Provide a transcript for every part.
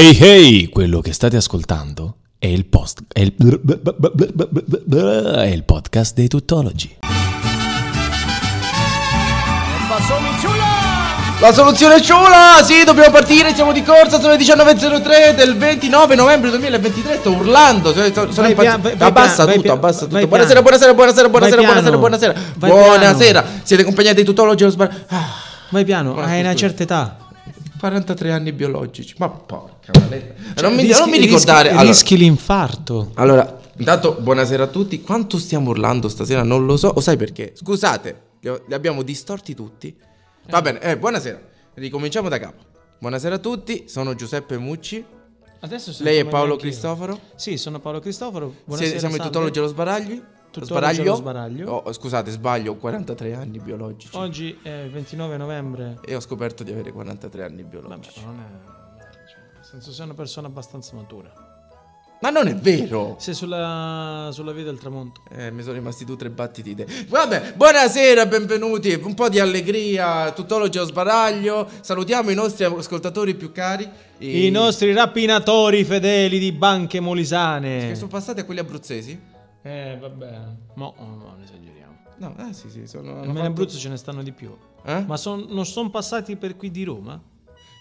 Hey hey, quello che state ascoltando è il post è il, è il podcast dei tuttologi. La soluzione ciula! Sì, dobbiamo partire, siamo di corsa, sono le 19.03 del 29 novembre 2023, sto urlando, sono, sono Vai impazz- pian- abbassa pian- tutto, vai abbassa pian- tutto. vai Buonasera, buonasera, buonasera, buonasera, buonasera, buonasera. Vai Buonasera, siete accompagnati di tuttologi allo sbar... Ah, Vai piano, hai una certa età. 43 anni biologici, ma porca maledetta. non, mi, Rischi- non mi ricordare... rischi, allora, rischi l'infarto. Allora, intanto buonasera a tutti. Quanto stiamo urlando stasera? Non lo so. O sai perché? Scusate, li abbiamo distorti tutti. Va bene, eh, buonasera. Ricominciamo da capo. Buonasera a tutti, sono Giuseppe Mucci. Adesso sento Lei è Paolo anch'io. Cristoforo. Sì, sono Paolo Cristoforo. Buonasera. siamo in salve. tuttologi allo sbaraglio. Sbaraglio. Oh, scusate, sbaglio, ho 43 anni biologici. Oggi è il 29 novembre. E ho scoperto di avere 43 anni Vabbè, biologici. non è... senso sei una persona abbastanza matura. Ma non è vero! Sei sulla, sulla via del tramonto. Eh, mi sono rimasti tu tre battiti. Vabbè, buonasera, benvenuti. Un po' di allegria, tuttologi allo sbaraglio. Salutiamo i nostri ascoltatori più cari. I nostri rapinatori fedeli di banche molisane. Che sono passati a quelli abruzzesi? Eh, vabbè. Mo, no, non esageriamo. No, eh sì, sì, sono... Almeno in fatto- Abruzzo ce ne stanno di più. Eh? Ma son- non sono passati per qui di Roma?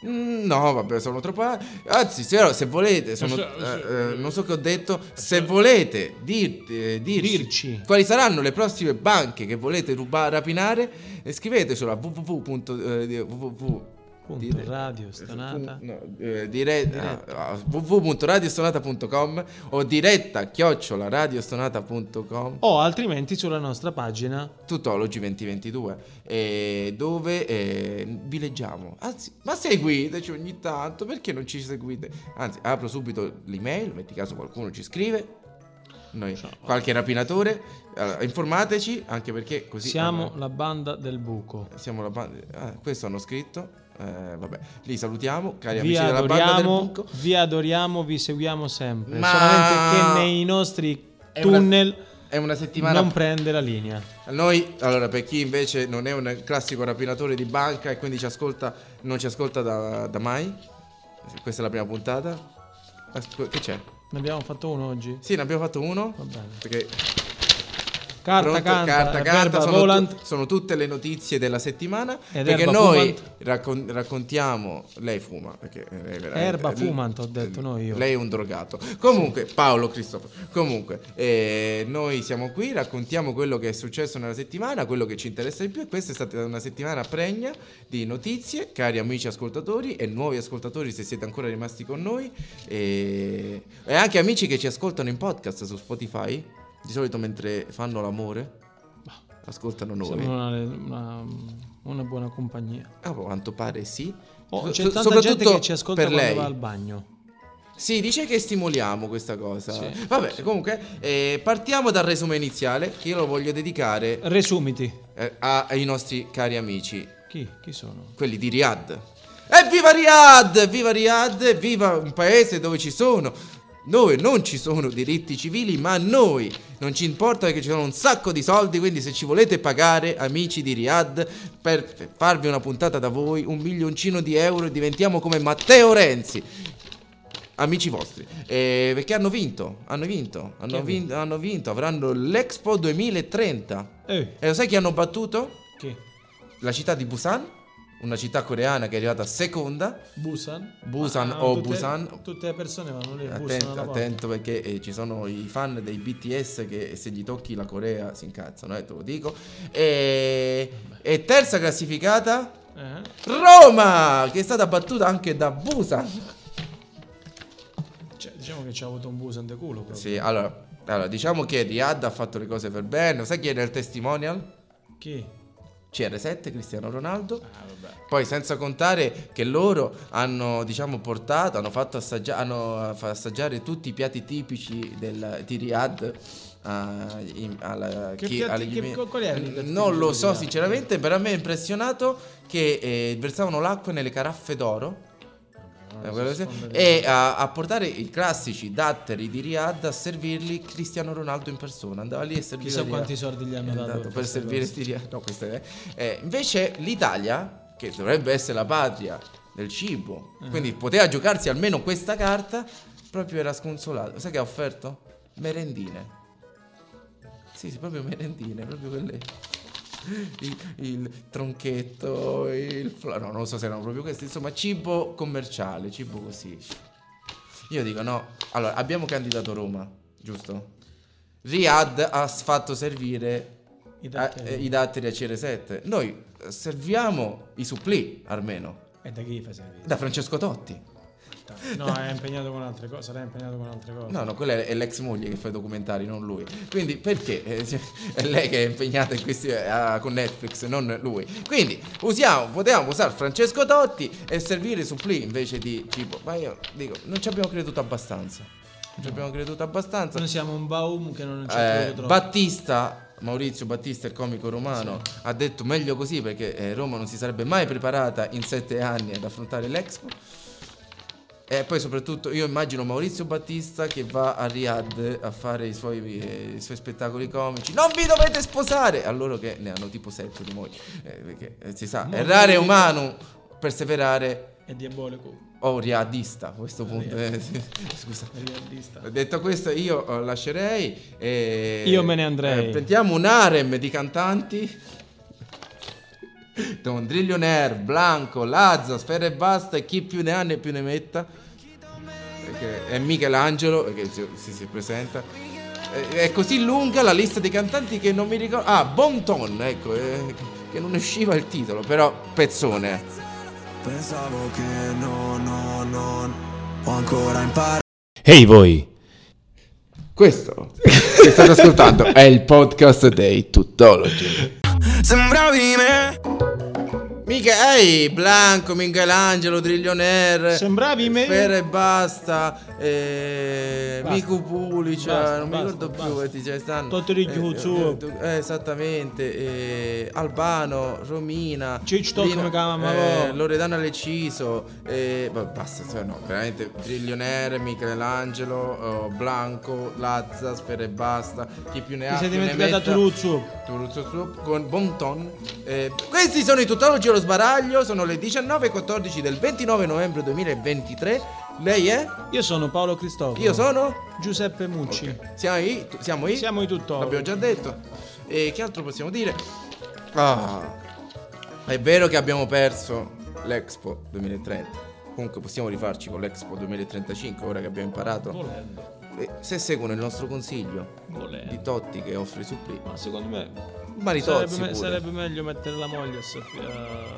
Mm, No, vabbè, sono troppo. Anzi, se, se volete, sono- eh, eh, non so che ho detto. Se volete dir- eh, dirci, Dirci. quali saranno le prossime banche che volete rubare, rapinare, eh, scrivetecelo a www. eh, www. Punto dire- radio stonata. No, eh, dire- ah, www.radiostonata.com o diretta chiocciola radiostonata.com O altrimenti sulla nostra pagina. Tutologi 2022 eh, dove eh, vi leggiamo. Anzi ma seguiteci ogni tanto perché non ci seguite? Anzi apro subito l'email metti caso qualcuno ci scrive noi qualche rapinatore. Allora, informateci anche perché così Siamo allora, la banda del buco. siamo la banda ah, questo hanno scritto eh, vabbè li salutiamo cari Vi amici della banda del adoriamo, buco vi adoriamo, vi seguiamo sempre. Ma- Solamente che nei nostri È una- tunnel è una settimana non prende la linea. Noi, allora, per chi invece non è un classico rapinatore di banca e quindi ci ascolta, non ci ascolta da, da mai, questa è la prima puntata. Che c'è? Ne abbiamo fatto uno oggi. Sì, ne abbiamo fatto uno. Va bene. Perché Carta, pronto, canta, carta, carta, sono, tu- sono tutte le notizie della settimana. Ed perché noi raccon- raccontiamo. Lei fuma. Perché Erba fumant, ho detto, no io. Lei è un drogato. Comunque, Paolo Cristoforo. Comunque, eh, noi siamo qui, raccontiamo quello che è successo nella settimana, quello che ci interessa di più. E questa è stata una settimana pregna di notizie, cari amici ascoltatori e nuovi ascoltatori se siete ancora rimasti con noi. E, e anche amici che ci ascoltano in podcast su Spotify. Di solito mentre fanno l'amore. Ascoltano noi. Una, una- una buona compagnia. A quanto pare sì. Oh, c'è so- tanta gente soprattutto che ci ascolta per lei. va al bagno. Sì, dice che stimoliamo questa cosa. Sì. Vabbè, comunque, eh, partiamo dal resume iniziale che io lo voglio dedicare Resumiti. eh, a- ai nostri cari amici, Chi? Chi sono? quelli di Riyadh. Evviva Riyadh! Viva Riyadh! Viva un paese dove ci sono dove non ci sono diritti civili, ma a noi non ci importa perché ci sono un sacco di soldi, quindi se ci volete pagare, amici di Riyadh, per farvi una puntata da voi, un milioncino di euro e diventiamo come Matteo Renzi. Amici vostri, Eh, perché hanno vinto, hanno vinto, hanno ha vinto, hanno vinto, avranno l'Expo 2030. Eh, E lo sai chi hanno battuto? chi? La città di Busan, una città coreana che è arrivata seconda. Busan? Busan Ah, o tutte- Busan. Tutte le persone vanno lì. Attento, porta. attento perché eh, ci sono i fan dei BTS che se gli tocchi la Corea si incazzano, eh, te lo dico. E, e terza classificata, Eh? Roma, che è stata battuta anche da Busan. Cioè, diciamo che ci ha avuto un Busan de culo. proprio. Sì, allora, allora, diciamo che Riyadh ha fatto le cose per bene. Sai chi è nel testimonial? Chi? CR7, Cristiano Ronaldo. Ah. Poi senza contare che loro hanno diciamo portato, hanno fatto assaggiare, hanno fatto assaggiare tutti i piatti tipici del, di Riyadh. a- in- alla- Che chi- piatti- che- i piatti non lo so sinceramente, però a me è impressionato che eh, versavano l'acqua nelle caraffe d'oro. E di- a, a portare i classici datteri di Riyadh a servirli Cristiano Ronaldo in persona andava lì e serviva Chissà quanti eh. soldi gli hanno dato andato per servire ria- no, queste, eh. Eh, invece l'Italia, che dovrebbe essere la patria del cibo. Eh. Quindi poteva giocarsi almeno questa carta, proprio era sconsolato. Sai che ha offerto? Merendine. Sì, sì, proprio merendine, proprio quelle. Il, il tronchetto, il fla- no, non so se erano proprio questi, insomma, cibo commerciale, cibo così. Io dico no. Allora, abbiamo candidato Roma, giusto? Riyadh ha fatto servire I datteri. eh, i datteri a CR7. Noi eh, serviamo i supplì, almeno, E da chi fa servizio? da Francesco Totti. No, è impegnato con altre cose. Sarà impegnato con altre cose. No, no, quella è, l'ex moglie che fa i documentari, non lui. Quindi perché? È lei che è impegnata in questi, eh, con Netflix, non lui. Quindi usiamo, potevamo usare Francesco Totti e servire i supplì invece di cibo. Ma io dico, non ci abbiamo creduto abbastanza. Non ci abbiamo creduto abbastanza. Noi siamo un baum che non ci Eh, troppo. Battista, Maurizio Battista, il comico romano, ha detto meglio così perché eh, Roma non si sarebbe mai preparata in sette anni ad affrontare l'Expo. E poi soprattutto io immagino Maurizio Battista che va a Riyadh a fare i suoi, eh, i suoi spettacoli comici. Non vi dovete sposare! A loro che ne hanno tipo sette di mogli. Eh, perché eh, si sa, errare è umano, perseverare È diabolico. o riadista a questo punto. eh, sì. Scusa. Rialdista. Detto questo, io eh, lascerei. e- Io me ne andrei. eh, prendiamo un harem di cantanti. Don Drillionaire, Blanco, Lazza, Sfera e Basta e chi più ne ha ne più ne metta. Perché è Michelangelo che si, si, si presenta. È, è così lunga la lista dei cantanti che non mi ricordo. Ah, Bonton, ecco, eh, che non usciva il titolo, però pezzone. Pensavo che no, no, non ho ancora imparato. Ehi voi! Questo che state ascoltando è il podcast dei Tuttologi. Sembravi me. Mica, ehi, Blanco, Michelangelo, Drillionaire. Sembravi me. Sfera e basta. Eh, Basta. Miku Pulicia. Basta, non mi basta, ricordo più. basta. eh, ti ne stanno. Tottori Eh, Chiuzzu. eh, eh, esattamente. eh, Albano, Romina. Ciccio Lina- come chiama, eh, Loredana Leciso. Eh, basta, cioè, no, veramente. Drillionaire, Michelangelo, oh, Blanco, Lazza, Sfera e basta. Chi più ne ha. Ti sei dimenticato. Turuzzu. Turuzzo Soup con Bonton. Eh, questi sono i tuttologi allo sbaraglio. Sono le 19.14 del 29 novembre 2023. Lei è? Io sono Paolo Cristoforo. Io sono? Giuseppe Mucci. Ok. Siamo i? Siamo i? Siamo i tuttologi. L'abbiamo già detto. E che altro possiamo dire? Ah, è vero che abbiamo perso l'Expo 2030. Comunque possiamo rifarci con l'Expo 2035 ora che abbiamo imparato. Volendo. Se seguono il nostro consiglio Volendo. di Totti che offre i supplì, Ma secondo me Maritozzi sarebbe, me- sarebbe meglio mettere la moglie a soffi- a- offrire.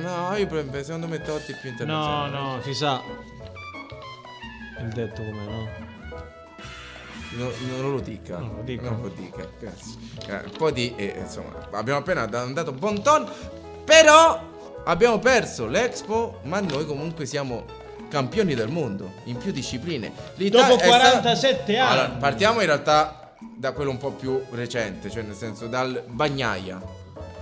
No, io pre- secondo me Totti è più No, internazionale. no, si sa. Il detto com'è, no? No, non lo dica. Non lo dico. Non lo dica. Grazie. Eh, un po' di. eh, insomma, abbiamo appena da- dato bon ton. Però abbiamo perso l'Expo. Ma noi comunque siamo campioni del mondo in più discipline. L'Italia Dopo è sta- 47 anni. Allora, partiamo in realtà da quello un po' più recente, cioè nel senso dal Bagnaia.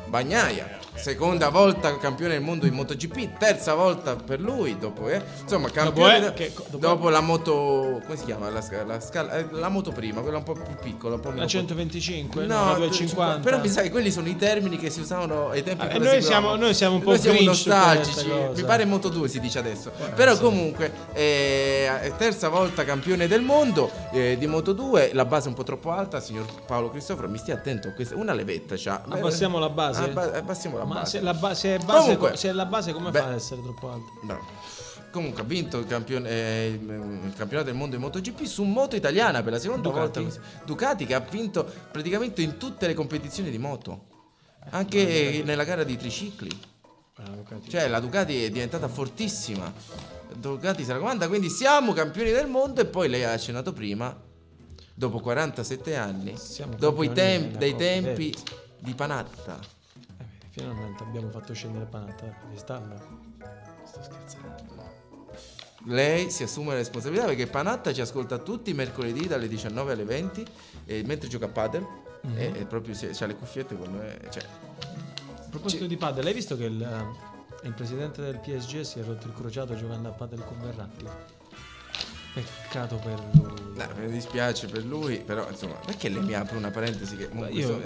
Bagnaia, seconda volta campione del mondo in MotoGP, terza volta per lui, dopo, eh. Insomma, campione eh, da- che- dopo, dopo- la moto, come si chiama? La, la scala, eh, la moto prima, quella un po' più piccola, un po' La meno 125, No, no, la 250. 250. Però mi sa che quelli sono i termini che si usavano ai tempi Ah, la noi siamo- noi siamo un po' Noi siamo nostalgici. Mi pare Moto 2 si dice adesso. Però comunque eh, terza volta campione del mondo eh, di Moto 2, la base è un po' troppo alta, signor Paolo Cristoforo, mi stia attento, questa- una levetta c'ha. Abbassiamo la base? Abba- abbassiamo la Ma se, la ba- se è base, Comunque- se è la base come Beh. fa ad essere troppo alta? No. Comunque ha vinto il, campione- eh, il- campionato del mondo in MotoGP su moto italiana per la seconda Ducati. volta. Ducati che ha vinto praticamente in tutte le competizioni di moto. Anche nella gara di tricicli. Ah, Ducati. Cioè la Ducati è diventata fortissima. Ducati se la comanda, quindi siamo campioni del mondo e poi lei ha accennato prima, dopo 47 anni, Siamo dopo i tempi, Coppa tempi di Panatta. Finalmente abbiamo fatto scendere Panatta dal piedistallo. Sto scherzando. Lei si assume la responsabilità perché Panatta ci ascolta tutti mercoledì dalle 19 alle 20 e mentre gioca a padel Mhm. e, e proprio si, ha le cuffiette con noi. Cioè, A proposito di padel, hai visto che il, eh, il presidente del PSG si è rotto il crociato giocando a padel con Verratti? Peccato per lui. No, mi dispiace per lui, però insomma, perché lei mi apre una parentesi che mo Io,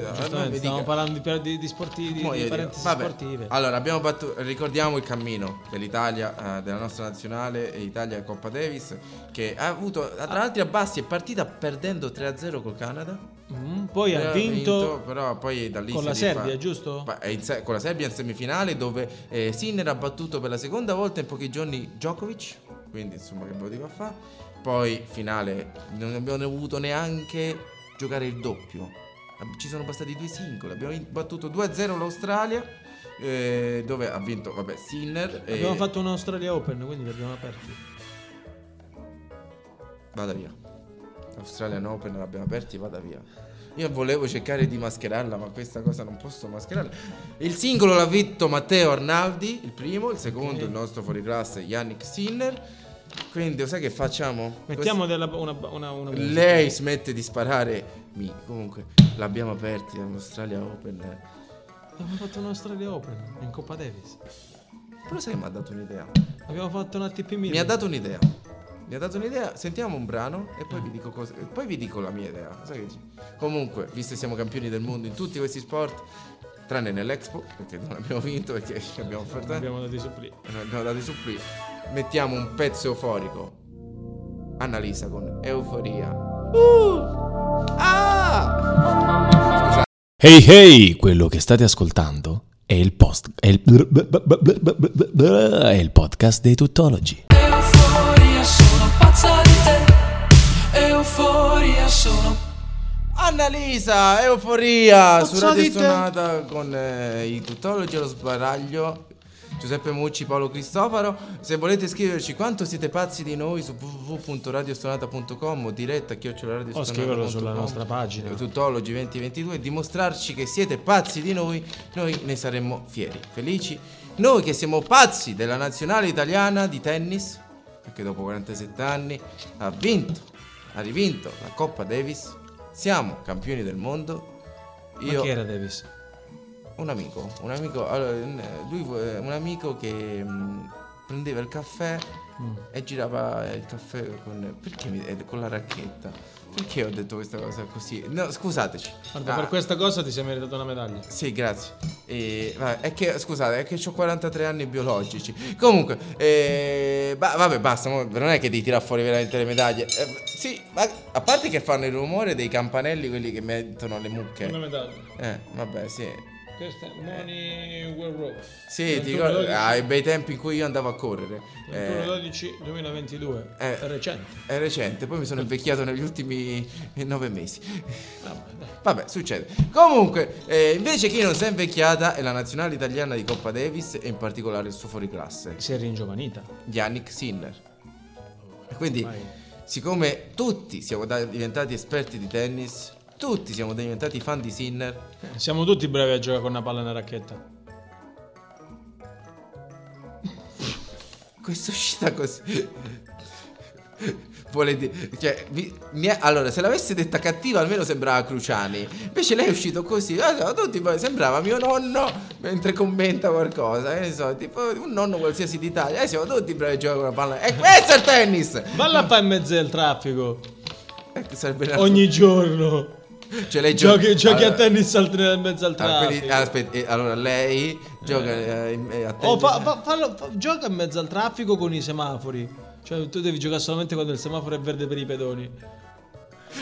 mi stiamo parlando di, di, di sportivi, di, di parentesi vabbè, sportive. Allora, abbiamo battu- ricordiamo il cammino dell'Italia, eh, della nostra nazionale, Italia Coppa Davis, che ha avuto, tra l'altro a bassi, è partita perdendo 3-0 col Canada. Mm, poi Eh, ha vinto, però poi da lì con la Serbia, giusto? È in se- con la Serbia in semifinale dove eh, Sinner ha battuto per la seconda volta in pochi giorni Djokovic, quindi insomma che dico a fa. Poi finale non abbiamo avuto neanche giocare il doppio. Ci sono bastati due singoli, abbiamo battuto 2-0 l'Australia eh, dove ha vinto vabbè Sinner e Abbiamo fatto un Australia Open, quindi li abbiamo aperti. vada via. Australian Open l'abbiamo aperti, vada via. Io volevo cercare di mascherarla, ma questa cosa non posso mascherarla. Il singolo l'ha vinto Matteo Arnaldi, il primo, il secondo il nostro fuoriclasse Yannick Sinner. Quindi, sai che facciamo? Mettiamo della, una, una, una. Lei smette di sparare. Mi, comunque, l'abbiamo aperti all'Australia Open. Abbiamo fatto un Australia Open in Coppa Davis. Però sai che mi ha dato un'idea. Abbiamo fatto un ATP Milan. Mi ha dato un'idea. Mi ha dato un'idea. Sentiamo un brano e poi vi dico cosa. e Poi vi dico la mia idea. Comunque, visto che siamo campioni del mondo in tutti questi sport, tranne nell'Expo, perché non abbiamo vinto, perché ci abbiamo offerto. Abbiamo dato i suppli. Non abbiamo dato i suppli. Mettiamo un pezzo euforico. Annalisa con euforia. Uh! Ah! Hey hey, quello che state ascoltando è il post è il, è il podcast dei tuttologi. Euforia, sono pazza di te. Euforia, sono Annalisa, euforia su Pazzo Radio te. Stonata con eh, i tuttologi allo sbaraglio. Giuseppe Mucci, Paolo Cristofaro. Se volete scriverci quanto siete pazzi di noi su www.radiostonata.com o diretta a O scriverlo sulla nostra pagina. Tuttologi 2022 e dimostrarci che siete pazzi di noi, noi ne saremmo fieri, felici. Noi che siamo pazzi della nazionale italiana di tennis, perché dopo 47 anni ha vinto, ha rivinto la Coppa Davis, siamo campioni del mondo. Ma Io chi era Davis? Un amico, un amico, allora, lui un amico che mh, prendeva il caffè Mm. e girava il caffè con, perché mi- eh, con la racchetta. Perché ho detto questa cosa così? No, scusateci. Guarda, Ah, per questa cosa ti sei meritato una medaglia. Sì, grazie. E, vabbè, è che, scusate, è che ho 43 anni biologici. Comunque, eh, ba- vabbè, basta. Non è che devi tirare fuori veramente le medaglie. Eh, sì, ma a parte che fanno il rumore dei campanelli, quelli che mettono le mucche. Una medaglia. Eh, vabbè, sì. Questa Money Will Rock. Sì, ti 21, ricordo 12. ai bei tempi in cui io andavo a correre. 21 Eh, 12 2022. eh. È recente. è recente, poi mi sono invecchiato negli ultimi nove mesi. Vabbè, dai. Vabbè, succede. Comunque, eh, invece chi non si è invecchiata è la nazionale italiana di Coppa Davis e in particolare il suo fuoriclasse, Si è ringiovanita. Yannick Sinner. E quindi, Ormai. siccome tutti siamo diventati esperti di tennis, tutti siamo diventati fan di Sinner, Eh, Siamo tutti bravi a giocare con una palla e una racchetta. questa uscita così... Vuole dire, cioè, vi- è- allora, se l'avesse detta cattiva, almeno sembrava Cruciani. Invece lei è uscito così. ah, no, tutti sembrava mio nonno mentre commenta qualcosa. Ne so, tipo un nonno qualsiasi d'Italia. Eh, siamo tutti bravi a giocare con la palla. E questo è il tennis! Valla a fare in mezzo al traffico. Eh, Ogni giorno. Cioè, lei gio- Giochi, giochi allora- a tennis al, in mezzo al traffico. quindi- aspetta, eh, allora lei gioca eh, in- eh, a tennis. Oh, fa- fa- fallo- fa- gioca in mezzo al traffico con i semafori. Cioè, tu devi giocare solamente quando il semaforo è verde per i pedoni.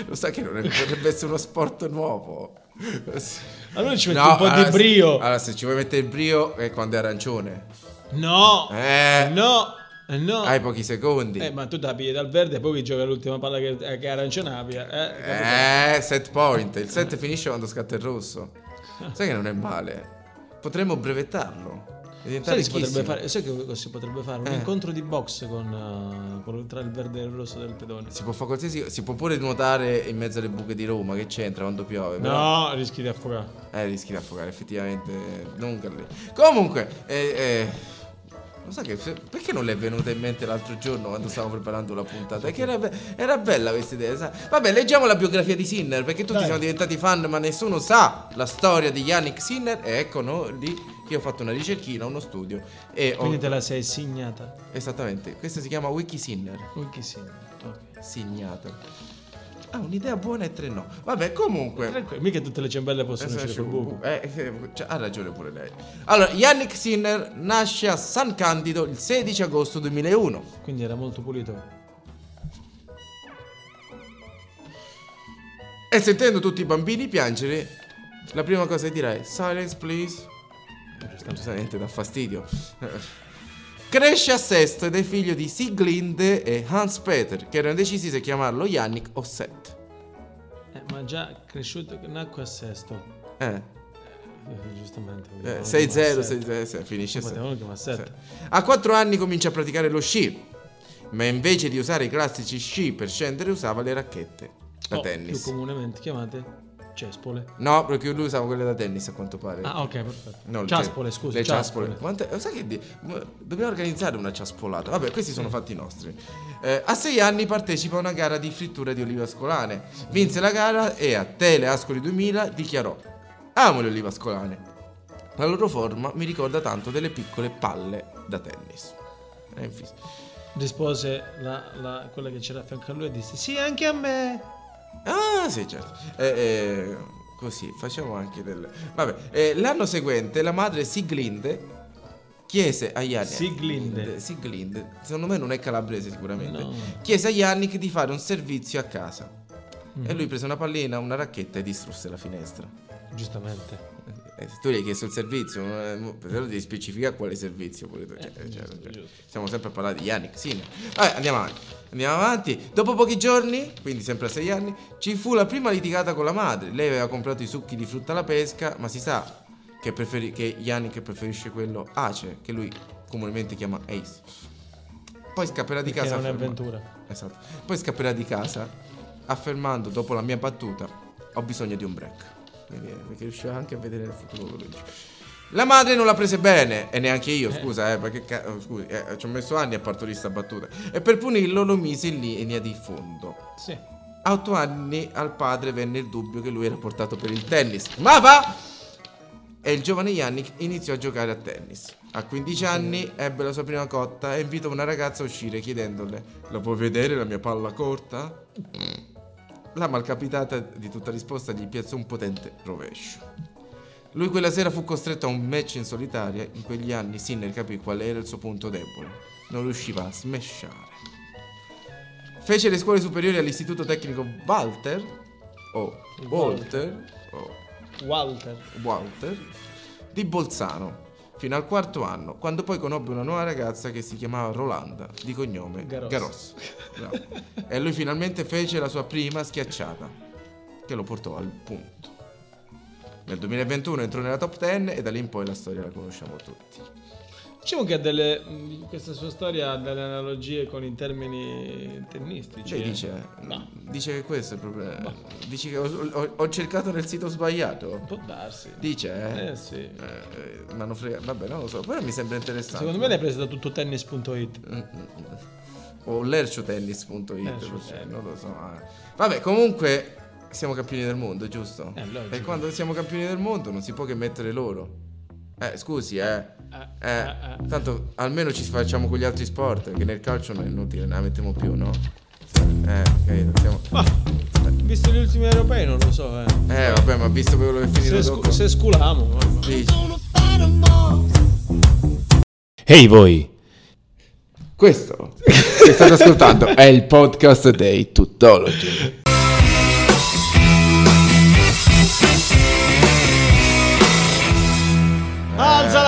Lo sai che non è- potrebbe essere uno sport nuovo. Allora ci metti No, un po' allora, di brio. Allora, se ci vuoi mettere il brio è quando è arancione. No, Eh, no, eh, no. hai pochi secondi. Eh, ma tu da pigli dal verde e poi gioca l'ultima palla che, eh, che arancianavi. Eh? Eh, set point. Il set finisce quando scatta il rosso. Sai che non è male. Potremmo brevettarlo. Sai, che si potrebbe fare, sai che si potrebbe fare? Un Eh. incontro di box con, eh, con- tra il verde e il rosso del pedone. Si può fare qualsiasi Si può pure nuotare in mezzo alle buche di Roma. Che c'entra quando piove? però- No, rischi di affogare. Eh, rischi di affogare, effettivamente. Non. Comunque, eh, eh, lo sai che perché non le è venuta in mente l'altro giorno quando stavamo preparando la puntata? È che era, be- era bella questa idea. sai? Vabbè, leggiamo la biografia di Sinner perché tutti Dai. siamo diventati fan, ma nessuno sa la storia di Yannick Sinner. E ecco no, lì che ho fatto una ricerchina, uno studio e ho... Quindi te la sei signata. Esattamente, questo si chiama Wikisinner. Wiki Ok. Signato. Ah, un'idea buona e tre no. Vabbè, comunque... Tranquillo, mica tutte le ciambelle possono uscire col buco. eh, eh, cioè, ha ragione pure lei. Allora, Yannick Sinner nasce a San Candido il 16 agosto 2001. Quindi era molto pulito. E sentendo tutti i bambini piangere, la prima cosa che direi silence please. Giustamente dà fastidio. Cresce a Sesto ed è figlio di Sieglinde e Hans Peter, che erano decisi se chiamarlo Yannick o Seth. Eh, ma già cresciuto, nacque a sesto. Eh, Eh, giustamente. eh, vogliamo 6-0, chiamare 6-0, sì, finisce chiamare sette. A 4 anni comincia a praticare lo sci, ma invece di usare i classici sci per scendere usava le racchette da O, tennis. Più comunemente chiamate cespole. No, perché lui usava quelle da tennis a quanto pare. Ah, ok, perfetto. No, ciaspole, te- scusa. Le ciaspole. ciaspole. Quante- sai che di- dobbiamo organizzare una ciaspolata. Vabbè, questi sono fatti nostri. Eh, a sei anni partecipa a una gara di frittura di olive ascolane. Vinse la gara e a Tele Ascoli 2000 dichiarò: Amo le olive ascolane. La loro forma mi ricorda tanto delle piccole palle da tennis. Eh, Rispose la, la- quella che c'era a fianco a lui e disse: Sì, anche a me. Ah, sì, certo. Eh, eh, così, facciamo anche del... Vabbè, eh, l'anno seguente la madre Siglinde chiese a Yannick... Siglinde. Siglinde. Secondo me non è calabrese sicuramente. No. Chiese a Yannick di fare un servizio a casa. Mhm. E lui prese una pallina, una racchetta e distrusse la finestra. Giustamente. Eh, se tu gli hai chiesto il servizio, eh, però devi specificare quale servizio. pure. Cioè, Eh, cioè, cioè. Stiamo sempre a parlare di Yannick, sì. Vabbè, andiamo avanti. Andiamo avanti. Dopo pochi giorni, quindi sempre a sei anni, ci fu la prima litigata con la madre. Lei aveva comprato i succhi di frutta alla pesca, ma si sa che, preferi- che Yannick preferisce quello ace, che lui comunemente chiama Ace. Poi scapperà di Perché casa. è afferma- avventura. Esatto. Poi scapperà di casa affermando dopo la mia battuta ho bisogno di un break. Eh, perché riusciva anche a vedere il futuro quello. La madre non la prese bene e neanche io, scusa, eh, perché ca- oh, scusi, eh, ci ho messo anni a partorire sta battuta. E per punirlo lo mise in linea di fondo. Sì. A otto anni al padre venne il dubbio che lui era portato per il tennis. Ma va! E il giovane Yannick iniziò a giocare a tennis. A 15 anni ebbe la sua prima cotta e invitò una ragazza a uscire chiedendole: La puoi vedere la mia palla corta? La malcapitata di tutta risposta gli piazzò un potente rovescio. Lui quella sera fu costretto a un match in solitaria. In quegli anni Sinner capì qual era il suo punto debole. Non riusciva a smashare. Fece le scuole superiori all'istituto tecnico Walter o Walter o Walter. Walter di Bolzano fino al quarto anno, quando poi conobbe una nuova ragazza che si chiamava Rolanda, di cognome. Garros. Bravo. e lui finalmente fece la sua prima schiacciata, che lo portò al punto. Nel 2021 entrò nella top 10 e da lì in poi la storia la conosciamo tutti. Diciamo che ha delle, questa sua storia ha delle analogie con i termini tennistici. Cioè eh. dice, No. dice che questo è il problema. Dici che ho, ho- ho cercato nel sito sbagliato. Può darsi. Dice, eh? Eh sì. Eh, eh, ma non frega, vabbè, non lo so, però mi sembra interessante. Secondo me l'hai presa da tutto tennis.it. Mm, mm, mm. O lerciotennis.it, Lercio tennis. non lo so. eh. Vabbè, comunque siamo campioni del mondo, giusto? Eh, e quando siamo campioni del mondo non si può che mettere loro. Eh, scusi, eh. Eh, Eh, eh, eh. tanto almeno ci facciamo con gli altri sport, che nel calcio non è inutile, non la mettiamo più, no? Eh, ok, siamo... Ma, visto gli ultimi europei non lo so, eh. Eh, vabbè, ma visto quello che è finito Se, dopo... scu- se sculamo. Dici. Ehi voi! Questo che state ascoltando è il podcast dei Tuttologi.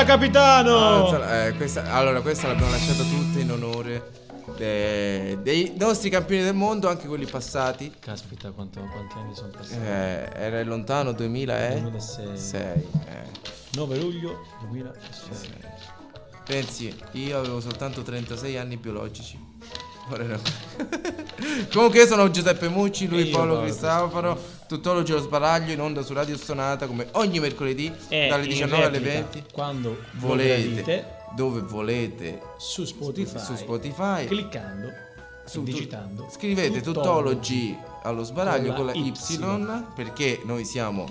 Capitano! Alzala- eh, questa- allora, questa l'abbiamo lasciata tutta in onore de- dei nostri campioni del mondo, anche quelli passati. Caspita, quanto- quanti anni sono passati? Eh, era lontano 2006. 2006. eh. 9 luglio 2006. Pensi, io avevo soltanto 36 anni biologici. Comunque io sono Giuseppe Mucci, lui Paolo Paolo Cristoforo, tuttologi lo sbaraglio in onda su Radio Stonata come ogni mercoledì E dalle in 19 alle replica, 20. Quando Volete, volete dove volete, su Spotify, su Spotify. cliccando su digitando scrivete tuttologi allo sbaraglio con Con la la Y, Y. perché noi siamo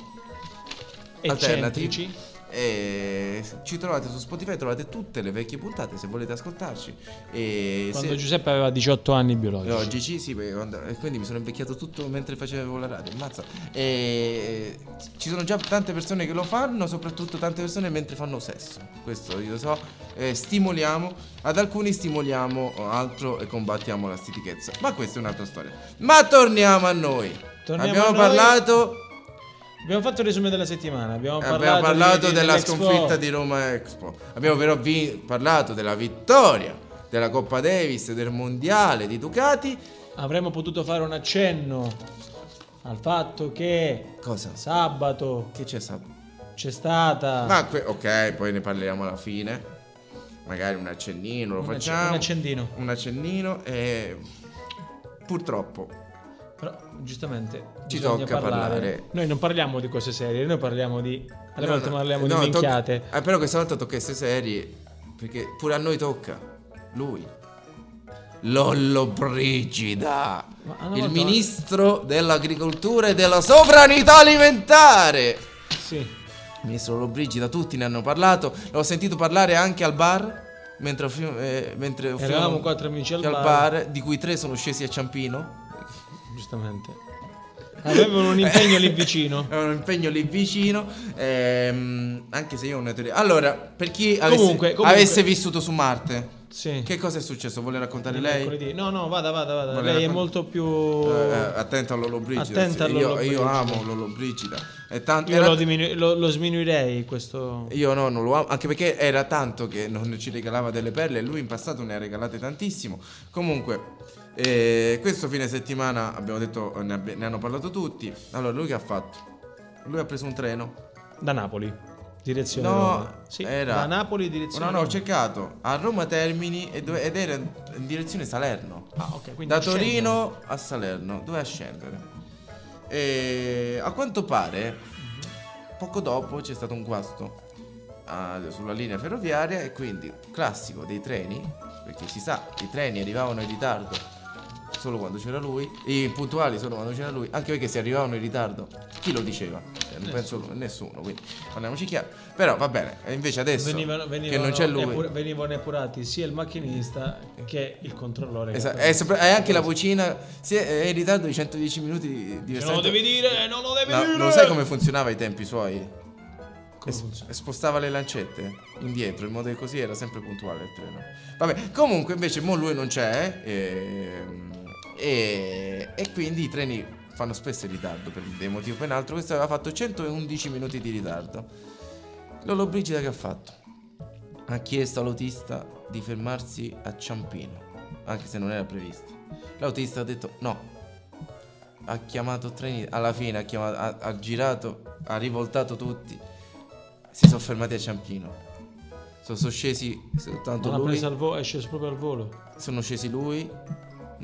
alternativi E ci trovate su Spotify, trovate tutte le vecchie puntate se volete ascoltarci. E Quando se- Giuseppe aveva 18 anni biologici. GC sì, quando- e quindi mi sono invecchiato tutto mentre facevo la radio, ammazza. E ci sono già tante persone che lo fanno, soprattutto tante persone mentre fanno sesso. Questo io so. Eh, stimoliamo, ad alcuni stimoliamo altro e combattiamo la stitichezza. Ma questa è un'altra storia. Ma torniamo a noi. Torniamo Abbiamo a noi. parlato, Abbiamo fatto il resume della settimana. Abbiamo parlato, abbiamo parlato di- di- della sconfitta di Roma Expo. Abbiamo però vi- parlato della vittoria della Coppa Davis, del mondiale di Ducati. Avremmo potuto fare un accenno al fatto che Cosa? sabato Che c'è stato? c'è stata Ma que- ok, poi ne parliamo alla fine. Magari un accennino lo un, acc- facciamo. un accendino. Un accennino e purtroppo Però giustamente Ci tocca parlare. Noi non parliamo di cose serie, noi parliamo di alle No, volte no, parliamo no, di tocca- minchiate. eh, però questa volta tocca essere seri perché pure a noi tocca. Lui. Lollo Brigida. Il ministro dell'agricoltura e della sovranità alimentare. Sì. Ministro Lollo Brigida, tutti ne hanno parlato. L'ho sentito parlare anche al bar. Mentre, eh, mentre Eravamo quattro amici al al bar. bar, di cui tre sono scesi a Ciampino. Giustamente. Avevano un impegno lì vicino. È un impegno lì vicino. ehm, anche se io ho una teoria. Allora, per chi avesse, Comunque, comunque- avesse vissuto su Marte, Sì. che cosa è successo? Vuole raccontare lei? No, no, vada, vada, vada. Vuole Lei è raccont- molto più. Eh, eh, attenta a Lolo Brigida. Attenta sì. Io, io amo Lolo Brigida. È tanto, Io era- lo, diminu- lo- lo sminuirei questo. io no, non lo amo. Anche perché era tanto che non ci regalava delle perle. Lui in passato ne ha regalate tantissimo. Comunque. Eh, questo fine settimana abbiamo detto ne, abbi- ne hanno parlato tutti. Allora, lui che ha fatto? Lui ha preso un treno. Da Napoli. Direzione No, Roma. Sì, era- da Napoli direzione No, no, ho Roma. cercato a Roma Termini e dove- ed era in direzione Salerno. Ah, ok, quindi Da scende. Torino a Salerno, doveva scendere. E a quanto pare, poco dopo c'è stato un guasto ah, sulla linea ferroviaria e quindi classico dei treni, perché si sa, i treni arrivavano in ritardo solo quando c'era lui, i puntuali solo quando c'era lui, anche perché se arrivavano in ritardo, chi lo diceva? Cioè, non penso nessuno, quindi parliamoci chiaro. Però va bene, e invece adesso Venivano, che venivano, non c'è lui... venivano epurati sia il macchinista che il controllore. che Esatto, è, sopra- è anche la vocina se è in ritardo di 110 minuti di, Non lo devi dire, non lo devi No, dire. non sai come funzionava ai tempi suoi? Funziona? spostava le lancette indietro in modo che così era sempre puntuale il treno. Vabbè, comunque invece mo lui non c'è ehm, e, e quindi i treni fanno spesso in ritardo per dei motivi o per un altro. Questo aveva fatto 111 minuti di ritardo. Lolo Brigida che ha fatto? Ha chiesto all'autista di fermarsi a Ciampino, anche se non era previsto. L'autista ha detto no. Ha chiamato treni, alla fine ha, chiamato, ha, ha girato, ha rivoltato tutti. Si sono fermati a Ciampino. Sono, sono scesi soltanto Non ha lui. preso al volo, è sceso proprio al volo. Sono scesi lui.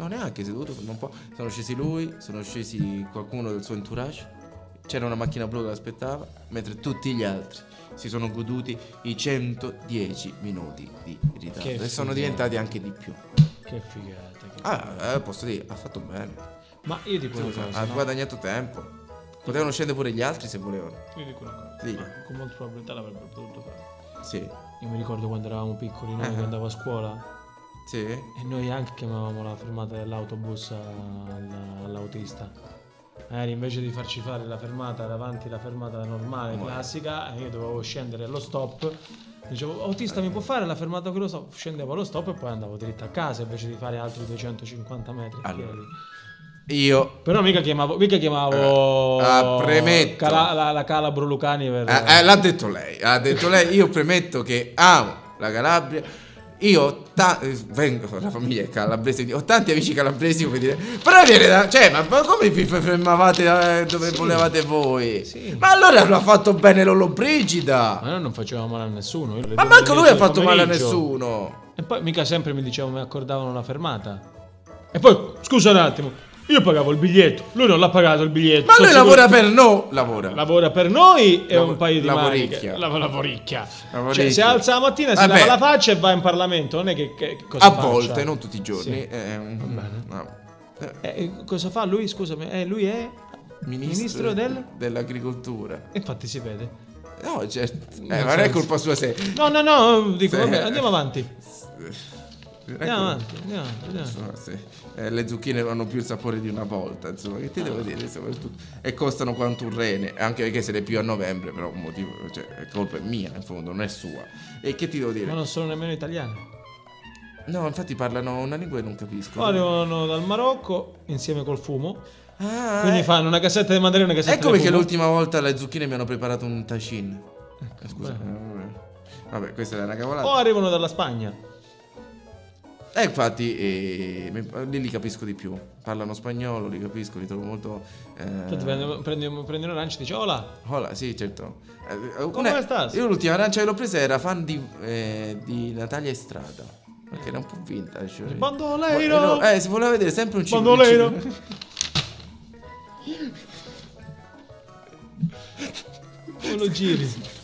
Non neanche seduto, non può. Sono scesi lui, sono scesi qualcuno del suo entourage. C'era una macchina blu che l'aspettava, mentre tutti gli altri si sono goduti i 110 minuti di ritardo. Che e sono figata. diventati anche di più. Che figata. che- Ah, eh, posso dire, ha fatto bene. Ma io dico una cosa. ha no? guadagnato tempo. Potevano scendere pure gli altri se volevano. Io dico una cosa. Sì. Con molta probabilità l'avrebbero potuto fare. Sì. Io mi ricordo quando eravamo piccoli, noi Eh. che andavo a scuola Sì. e noi anche chiamavamo la fermata dell'autobus al- all'autista. Magari invece di farci fare la fermata davanti alla fermata normale, classica, eh, io dovevo scendere allo stop. Dicevo, autista mi può fare la fermata quello stop? Scendevo allo stop e poi andavo dritto a casa invece di fare altri 250 metri. Allora. Io Però mica chiamavo, mica chiamavo Eh, ah, premetto. Cala- la, la Calabro Lucani per... Eh, eh, l'ha detto lei, ha detto lei, io premetto che amo la Calabria. Io ho ta- eh, vengo, la famiglia è calabrese, ho tanti amici calabresi come dire, però viene da, cioè, ma, ma come vi fermavate eh, dove Sì. volevate voi? Sì. Ma allora l'ha fatto bene Lollo Brigida. Ma noi non facevamo male a nessuno. Ma manco lui ha fatto male a nessuno. E poi mica sempre mi dicevano mi accordavano la fermata. E poi, scusa un attimo, io pagavo il biglietto, lui non l'ha pagato il biglietto. Ma lui sicuro- lavora per noi, lavora. Lavora per noi e Lav- un paio di lavoricchia. maniche. Lav- lavoricchia. Lavoricchia. Cioè, si alza la mattina, si Vabbè. lava la faccia e va in Parlamento. Non è che, che- cosa A faccia. volte, non tutti i giorni. Sì. eh, bene. no. Eh, Eh, cosa fa lui? Scusami, eh, lui è ministro, del... dell'agricoltura. Infatti si vede. No, certo. Eh, ma non è colpa sua se... No, no, no, dico, vabbè, andiamo avanti. È Andiamo avanti, andiamo avanti, andiamo. Insomma, se, eh, le zucchine non hanno più il sapore di una volta, insomma, che ti devo dire? soprattutto. E costano quanto un rene, anche perché se le più a novembre, però un motivo, cioè, è colpa mia, in fondo, non è sua. E che ti devo dire? Ma non sono nemmeno italiani. No, infatti parlano una lingua che non capisco. Arrivano dal Marocco insieme col fumo. Ah, Quindi eh, fanno una cassetta di mandarina e una cassetta ecco di perché fumo. l'ultima volta le zucchine mi hanno preparato un tachin. Eh, Scusa, beh. eh, vabbè. vabbè, questa è una cavolata. O arrivano dalla Spagna. E infatti eh, lì li capisco di più. Parlano spagnolo, li capisco, li trovo molto. eh, prendi, prendi, prendi un arancio e dici hola. Hola, sì, certo. Eh, Come una- stas? Io l'ultima arancia che l'ho presa era fan di, eh, di Natalia Estrada. Perché era un po' vintage. Il bandoleiro! No, Eh, si voleva vedere sempre un cibo. Bandoleiro! Come lo giri?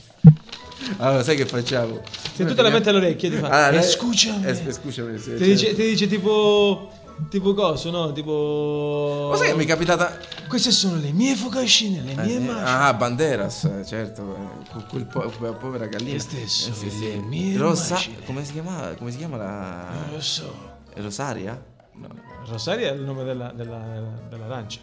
Allora, sai che facciamo? Se tu te la metti alle orecchie ti fa Allora, "Eh, scusami. eh, scusami, sì, ti, certo. dice, ti dice tipo tipo coso, no? Tipo Ma sai che mi è capitata. Queste sono le mie focacine, le mie Eh, mace. ah, Banderas, eh, certo. eh, quel po- quella povera gallina. Te stesso, Eh, sì, le sì. mie Rosa- macine. come si chiama? Come si chiama la. Non lo so. Rosaria? Rosaria è il nome della, della, dell'arancia.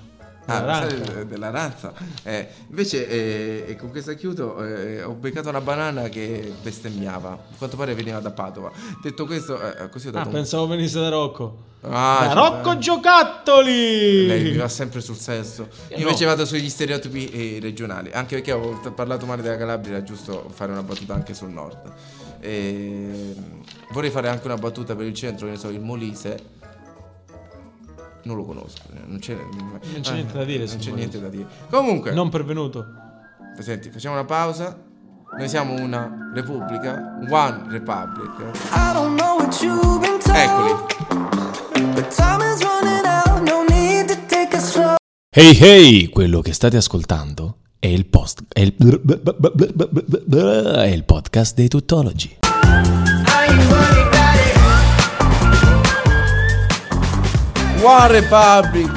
Ah, della razza. Eh, invece, eh, con questa chiudo, eh, ho beccato una banana che bestemmiava. A quanto pare veniva da Padova. Detto questo, eh, così ho Ah, dato un- pensavo venisse da Rocco. Ah, da cioè, Rocco eh. Giocattoli! Lei mi va sempre sul sesso. Io no. invece vado sugli stereotipi eh, regionali. Anche perché ho parlato male della Calabria, è giusto fare una battuta anche sul nord. E, vorrei fare anche una battuta per il centro, che ne so, il Molise. Non lo conosco, eh, non c'è, non c'è niente da dire Non c'è niente da dire. Comunque, Non pervenuto. senti, facciamo una pausa. Noi siamo una repubblica, one republic. Eccoli. Hey hey, quello che state ascoltando è il post è il, è il podcast dei tuttologi. One Republic,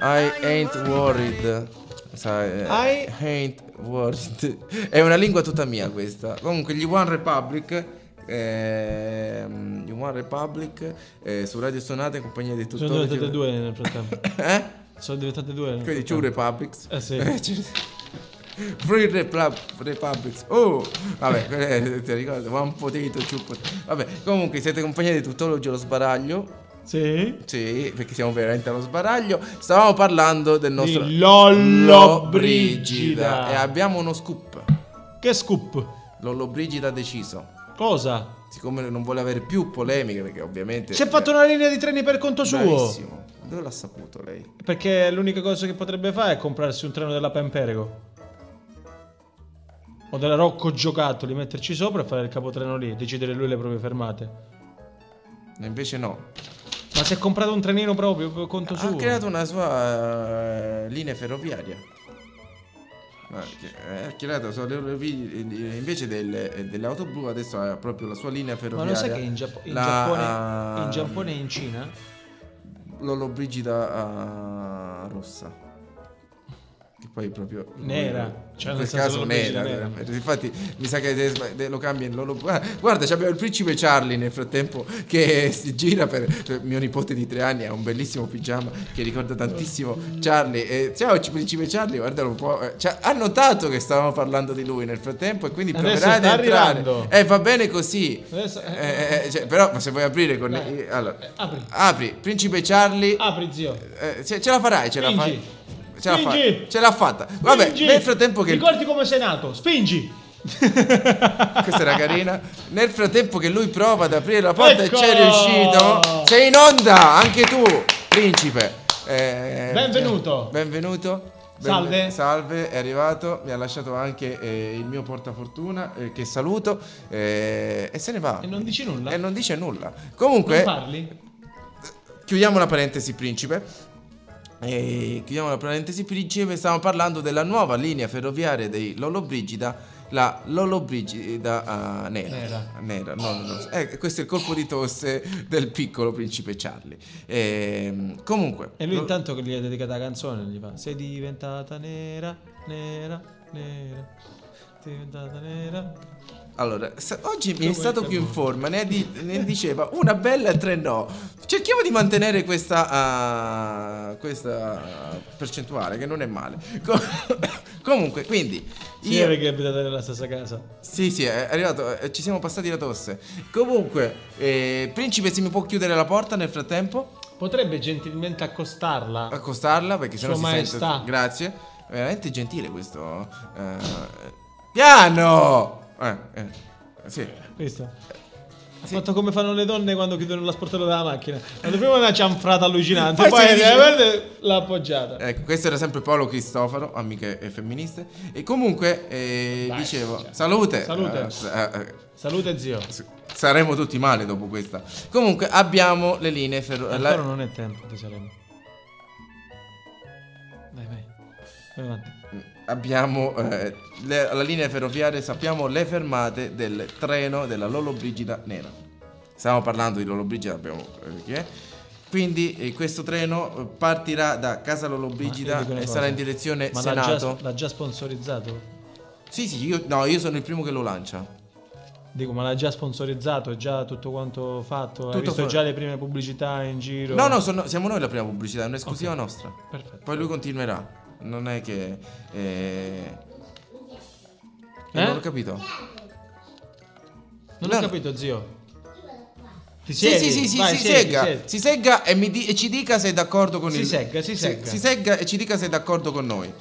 I ain't worried. Sai, eh, I- ain't worried. È una lingua tutta mia questa. Comunque, gli One Republic. gli One Republic eh, su Radio Sonata in compagnia di tutti Sono diventate due nel frattempo. Eh? Sono diventate due. Quindi Two. Republics. Eh sì. Free Repla- Republics. Oh, vabbè, eh, ti ricordo? One potato, two potato. Vabbè, comunque siete compagnia di tuttologi allo sbaraglio. Sì. Sì, perché siamo veramente allo sbaraglio. Stavamo parlando del nostro Di Lollobrigida. E abbiamo uno scoop. Che scoop? Lollobrigida ha deciso. Cosa? Siccome non vuole avere più polemiche, perché ovviamente. Si è fatto una linea di treni per conto suo. Bravissimo. Dove l'ha saputo lei? Perché l'unica cosa che potrebbe fare è comprarsi un treno della Pemperego. O della Rocco Giocattoli, metterci sopra e fare il capotreno lì, decidere lui le proprie fermate. E invece no. Ma si è comprato un trenino proprio per conto Ha suo. creato una sua eh, linea ferroviaria. Ma eh, Ha creato le- invece delle, delle auto blu adesso ha proprio la sua linea Ma ferroviaria. lo sai che in, Giappo- in La, Giappone, in Giappone e in Cina Lollobrigida ah, rossa. Poi proprio Nera. Cioè, nel caso nera. nera. Infatti mi sa che de- lo cambia in Lollo. Guarda, c'abbiamo il principe Charlie nel frattempo che si gira per mio nipote di tre anni ha un bellissimo pigiama che ricorda tantissimo Charlie. E, ciao principe Charlie, guardalo un po'. eh, cioè, ha notato che stavamo parlando di lui nel frattempo e quindi Adesso proverà ad entrare. arrivando. Eh, va bene così. Adesso- Eh, eh, cioè, però, ma se vuoi aprire con. Dai. eh, allora, Eh, apri. apri, principe Charlie. Apri zio. Eh, ce, ce la farai, ce la Spingi. Ce l'ha, fa- Spingi. ce l'ha fatta. Vabbè, Spingi. nel frattempo che. Ricordi come sei nato, spingi. Questa era carina. Nel frattempo che lui prova ad aprire la porta Ecco! e c'è riuscito. Sei in onda, anche tu, principe. Eh, Benvenuto. cioè, benvenuto. Salve. salve, è arrivato, mi ha lasciato anche eh, il mio portafortuna eh, che saluto eh, e se ne va. E non dici nulla? E non dice nulla. Comunque, Non parli? chiudiamo la parentesi principe. E chiudiamo la parentesi principe. Stiamo parlando della nuova linea ferroviaria dei Lollobrigida, la Lollobrigida ah, nera. Nera. Nera, no, no, no. Eh, questo è il colpo di tosse del piccolo principe Charlie. Ehm, comunque, E lui lo- intanto che gli ha dedicata la canzone gli fa Sei diventata nera, nera, nera. Allora, oggi mi è stato più in forma, ne, di- ne diceva una bella e tre no. Cerchiamo di mantenere questa, ah, questa percentuale, che non è male. Co- comunque, quindi... Sì, io- perché abitate nella stessa casa. Sì, sì, è arrivato, eh, ci siamo passati la tosse. Comunque, eh, Principe, se mi può chiudere la porta nel frattempo? Potrebbe gentilmente accostarla. Accostarla, perché sennò Sua si Maestà. sente... Grazie. Veramente gentile questo. eh, piano! Eh, eh, sì. Visto? Ha fatto come fanno le donne quando chiudono la sportello della macchina. Quando prima una cianfrata allucinante, Poi poi, dice- eh, l'ha appoggiata. Ecco, questo era sempre Paolo Cristofaro, amiche e femministe. E comunque, eh, Dai, dicevo, cioè. salute. Salute. Eh, eh, eh, Salute zio. s- saremo tutti male dopo questa. Comunque, abbiamo le linee ferroviarie. Ancora non è tempo di Salerno. Vai, vai. Vai avanti. Abbiamo eh, le- la linea ferroviaria, sappiamo le fermate del treno della Lollobrigida Nera. Stiamo parlando di Lollobrigida, abbiamo eh. Quindi eh, questo treno eh, partirà da Casa Lollobrigida e sarà in direzione Ma l'ha Senato. già, l'ha già sponsorizzato? Sì, sì, io, no, io sono il primo che lo lancia. Dico, ma l'ha già sponsorizzato? È già tutto quanto fatto? Hai Tutto visto fa- già le prime pubblicità in giro? No, no, sono- siamo noi la prima pubblicità, è un'esclusiva Ok. nostra. Perfetto. Poi lui continuerà. Non è che... eh, Eh? Non ho capito. Non No, ho capito, zio. Ti Sì, sì, sì, sì, Vai, si siedi, segga, siedi. si segga e, mi di- e ci dica se è d'accordo con Si il... segga, si segga. Si segga e ci dica se è d'accordo con noi.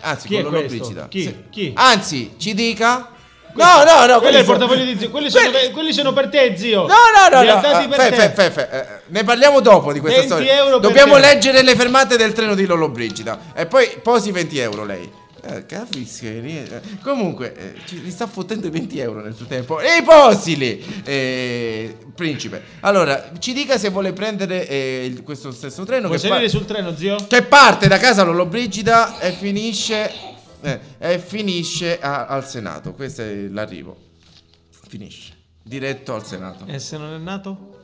Anzi, Chi con questo? Brigida. Chi? Sì. Chi? Anzi, ci dica... No, no, no, Quello è il portafoglio di zio. Quelli sono, Quelli- quelli sono per te, zio. No, no, no, no, dati eh, per fe- eh, ne parliamo dopo di questa 20 storia. euro Dobbiamo te. leggere le fermate del treno di Lollo Brigida e poi posi 20 euro lei. Eh, capisci? eh. Comunque, eh, ci li sta fottendo i 20 euro nel suo tempo. E posili! Eh, principe. Allora, ci dica se vuole prendere eh, questo stesso treno Vuoi salire sul treno, zio? che parte da casa Lollo Brigida e finisce, eh, e finisce a- al Senato. Questo è l'arrivo. Finisce. Diretto al Senato. E se non è nato?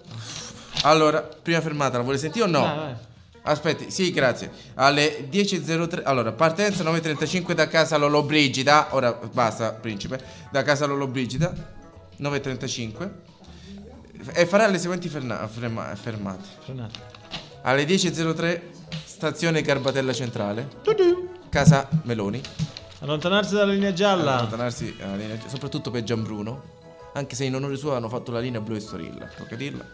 Allora, prima fermata, la vuole sentire o no? Vai, vai. Aspetti, sì, grazie. Alle 10.03, allora, partenza 9.35 da casa Lollobrigida. Ora basta, principe. Da casa Lollobrigida, 9.35. E farà le seguenti ferna- ferma- fermate. Frenato. Alle 10.03, stazione Garbatella Centrale. Casa Meloni. Allontanarsi dalla linea gialla. Allontanarsi dalla linea- soprattutto per Gianbruno. Anche se in onore suo hanno fatto la linea blu e storilla, tocca dirla.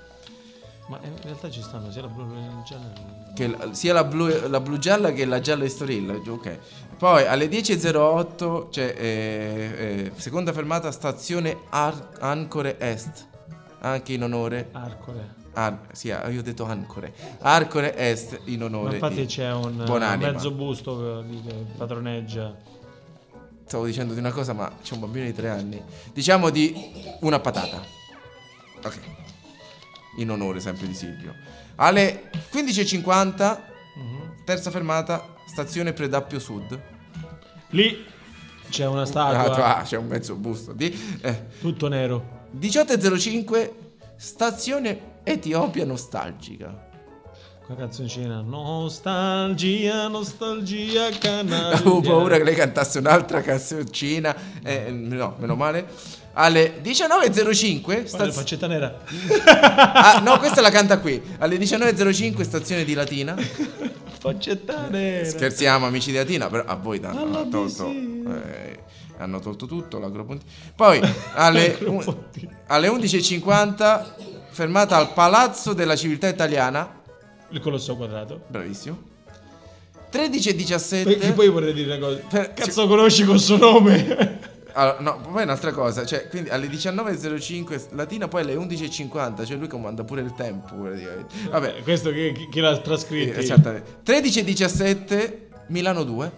Ma in realtà ci stanno sia la blu che la gialla. Che l- sia la blu, la blu gialla che la gialla Estoril, ok. Poi alle 10.08 c'è eh, eh, seconda fermata stazione Ar- Ancore Est, anche in onore Arcore. Ar- sì, io ho detto Ancore. Arcore Est in Ma onore infatti di c'è un, un Buonanima. mezzo busto che, lì che padroneggia. Stavo dicendo di una cosa, ma c'è un bambino di tre anni. Diciamo di una patata. Ok. In onore sempre di Silvio. Alle 15.50 Mhm. terza fermata stazione Predappio Sud. Lì c'è una Ah, statua. ah, c'è un mezzo busto di eh, Tutto nero. 18.05 stazione Etiopia nostalgica. Qua canzoncina. Nostalgia, nostalgia canaglia. Avevo paura che lei cantasse un'altra canzoncina. eh, no, meno male. Alle 19.05 Guarda, staz- faccetta nera. ah, no, questa la canta qui. Alle 19.05 stazione di Latina. faccetta nera. Scherziamo amici di Latina, però a voi danno, Alla hanno tolto eh, hanno tolto tutto l'agropontino. Poi alle, L'agropontino. alle 11.50 fermata al Palazzo della Civiltà Italiana. Il colosso quadrato. Bravissimo. 13 e 17. Perché poi vorrei dire una cosa. Per- Cazzo conosci col suo nome? Allora, no, poi un'altra cosa, cioè, quindi alle 19.05 latina, poi alle 11.50, cioè lui comanda pure il tempo, praticamente. Vabbè, Questo che, chi- chi l'ha trascritto? eh, esattamente. 13 e 17 Milano 2,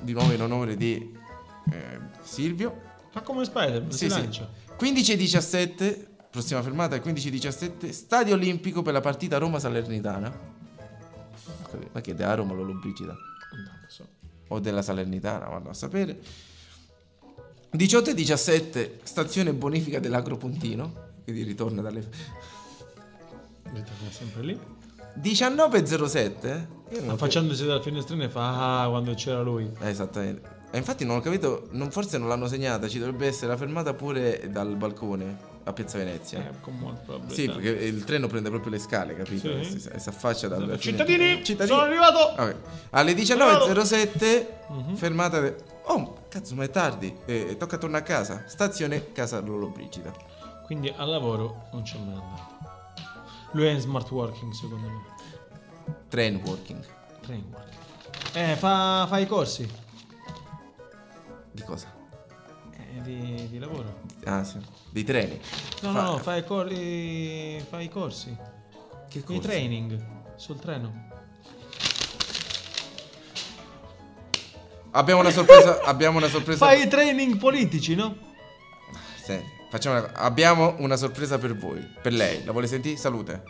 di nuovo in onore di eh, Silvio. Fa come Spider, Sì, si sì. lancia. 15 e 17, prossima fermata è 15 e 17, Stadio Olimpico per la partita Roma-Salernitana. Ma che della Roma lo Brigida? Non lo so. o della Salernitana, vanno a sapere. 18 e 17, stazione bonifica dell'Agropontino, quindi ritorna dalle... È sempre lì. 19 e 07, eh? Non Affacciandosi dalla finestrina fa ah quando c'era lui. Eh, esattamente. E infatti non ho capito, non- forse non l'hanno segnata, ci dovrebbe essere la fermata pure dal balcone a Piazza Venezia. Eh, con molta probabilità. Sì, perché il treno prende proprio le scale, capito? Sì. Si, si affaccia dal Cittadini, Cittadini. sono arrivato! Vabbè. Alle 19.07 fermata de- Oh, cazzo, ma è tardi. Eh, tocca tornare a casa. Stazione Casa Lollobrigida. Quindi al lavoro non c'è mai andato. Lui è in smart working, secondo me. Train working. Train working. Eh, fa, fa i corsi Di cosa? Di, di lavoro. Ah, sì. Dei treni. No, Fa- no, no, fa i, cor- i- fa i corsi. Che I corsi? training sul treno. Abbiamo una sorpresa. abbiamo una sorpresa. Fa i training politici, no? Senti, facciamo una... Abbiamo una sorpresa per voi. Per lei. La vuole sentire? Salute.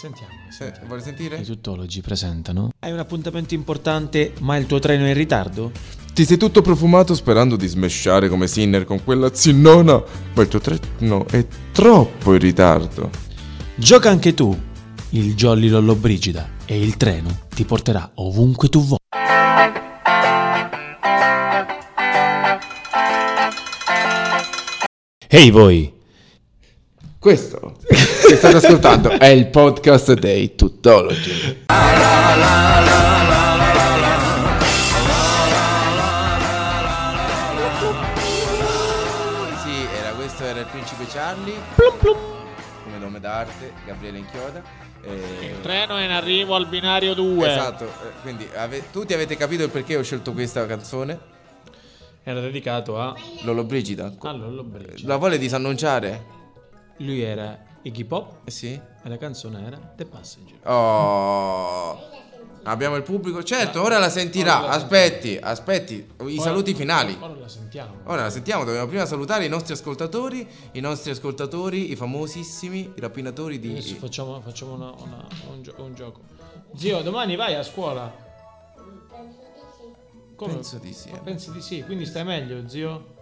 Sentiamo. Sì, vuole sentire? I tuttologi presentano Hai un appuntamento importante, ma il tuo treno è in ritardo? Ti sei tutto profumato sperando di smesciare come Sinner con quella zinnona, ma il tuo treno è troppo in ritardo. Gioca anche tu! Il Jolly Lollobrigida e il treno ti porterà ovunque tu vuoi. Ehi voi! Questo che state ascoltando è il podcast dei Tuttologi. Sì, Charlie. Come nome d'arte, Gabriele Inchioda. Eh, treno è in arrivo al binario 2. Esatto, eh, quindi ave- tutti avete capito il perché ho scelto questa canzone? Era dedicato a Lolo Brigida. Allora, Lollobrigida. La vuole disannunciare? Lui era Iggy Pop Eh sì. e la canzone era The Passenger. Oh. Abbiamo il pubblico. Certo, ora la sentirà. Aspetti, aspetti. I saluti finali. Ora la sentiamo. Ora la sentiamo, dobbiamo prima salutare i nostri ascoltatori, i nostri ascoltatori, i famosissimi, i rapinatori Adesso di... facciamo, facciamo una- una- un, gio- un gioco. Zio, domani vai a scuola? Come? Penso di sì. eh. Pensi di sì, quindi stai meglio, zio?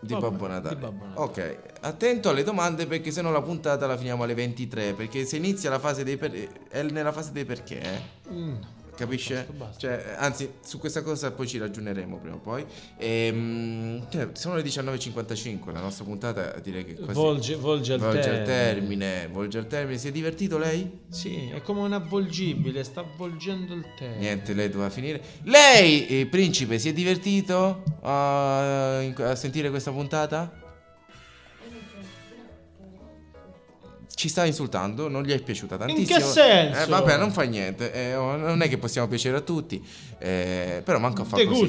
Di Vabbè, Babbo Natale. di Babbo Natale. Ok, attento alle domande perché se no la puntata la finiamo alle 23, perché se inizia la fase dei per... è nella fase dei perché, eh. Mm. Capisce? Cioè, anzi, su questa cosa poi ci ragioneremo prima o poi. Ehm, cioè, sono le 19.55, la nostra puntata direi che quasi Volge, volge al volge al termine. termine. Volge al termine. Si è divertito lei? Sì, è come un avvolgibile, sta avvolgendo il termine. Niente, lei doveva finire. Lei, eh, principe, si è divertito a, a sentire questa puntata? Ci sta insultando, non gli è piaciuta tantissimo. che senso? Eh, vabbè, non fa niente. eh, oh, non è che possiamo piacere a tutti. eh, però manco a fare così.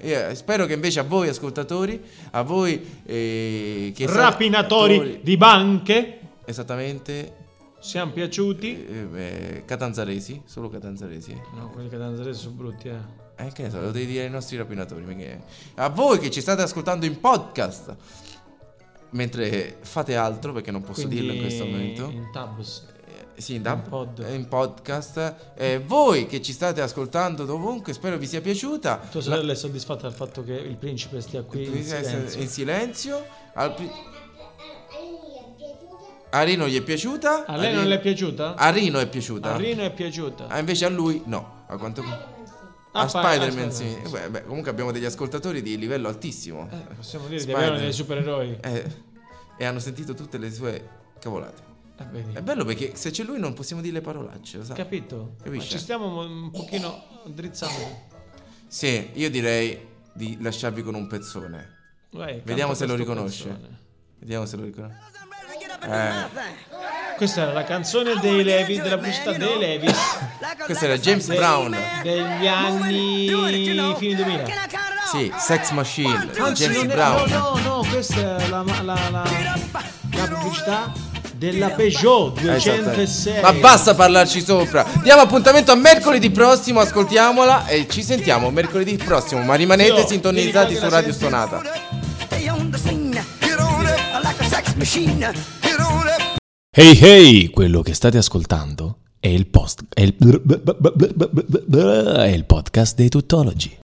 eh, spero che invece a voi, ascoltatori, a voi eh, che Rapinatori attori- di banche, Esattamente. siamo piaciuti. eh, eh, catanzaresi, solo catanzaresi. No, quelli danno sono brutti, eh. Eh, che ne so, lo devi dire ai nostri rapinatori. perché- A voi che ci state ascoltando in podcast, mentre fate altro, perché non posso Quindi dirlo in questo momento. In tabs. Eh, Sì, in, dub- in pod. in podcast. Eh, voi che ci state ascoltando dovunque, spero vi sia piaciuta. Tua sorella è soddisfatta del fatto che il principe stia qui in silenzio? in silenzio. Al pri- a Rino gli è piaciuta. A lei non Rino- le è piaciuta? A Rino è piaciuta. A Rino è piaciuta. Ah, invece a lui no. A quanto Ah, fa- Spider-Man ah, sì. Beh, beh, comunque abbiamo degli ascoltatori di livello altissimo. Eh, possiamo dire Spider- di avere dei supereroi. Eh, e hanno sentito tutte le sue cavolate. Eh. È bello perché se c'è lui non possiamo dire le parolacce, lo sa? Capito? Ma Capisce? ci stiamo mo- un pochino drizzando. Sì, io direi di lasciarvi con un pezzone. Vai, Vediamo se lo riconosce. pezzone. Vediamo se lo riconosce. Questa era la canzone dei Levi, della pubblicità dei Levis Questo era James dei- Brown. degli anni fine 2000. Sì, Sex Machine, Anzi, James è- Brown. no, no, no, questa è la, la, la, la pubblicità della Peugeot Esatto. 206. Ma basta parlarci sopra. Diamo appuntamento a mercoledì prossimo, ascoltiamola e ci sentiamo mercoledì prossimo. Ma rimanete Io, sintonizzati su Radio senti- Ehi ehi, quello che state ascoltando è il post è il, è il podcast dei tuttologi.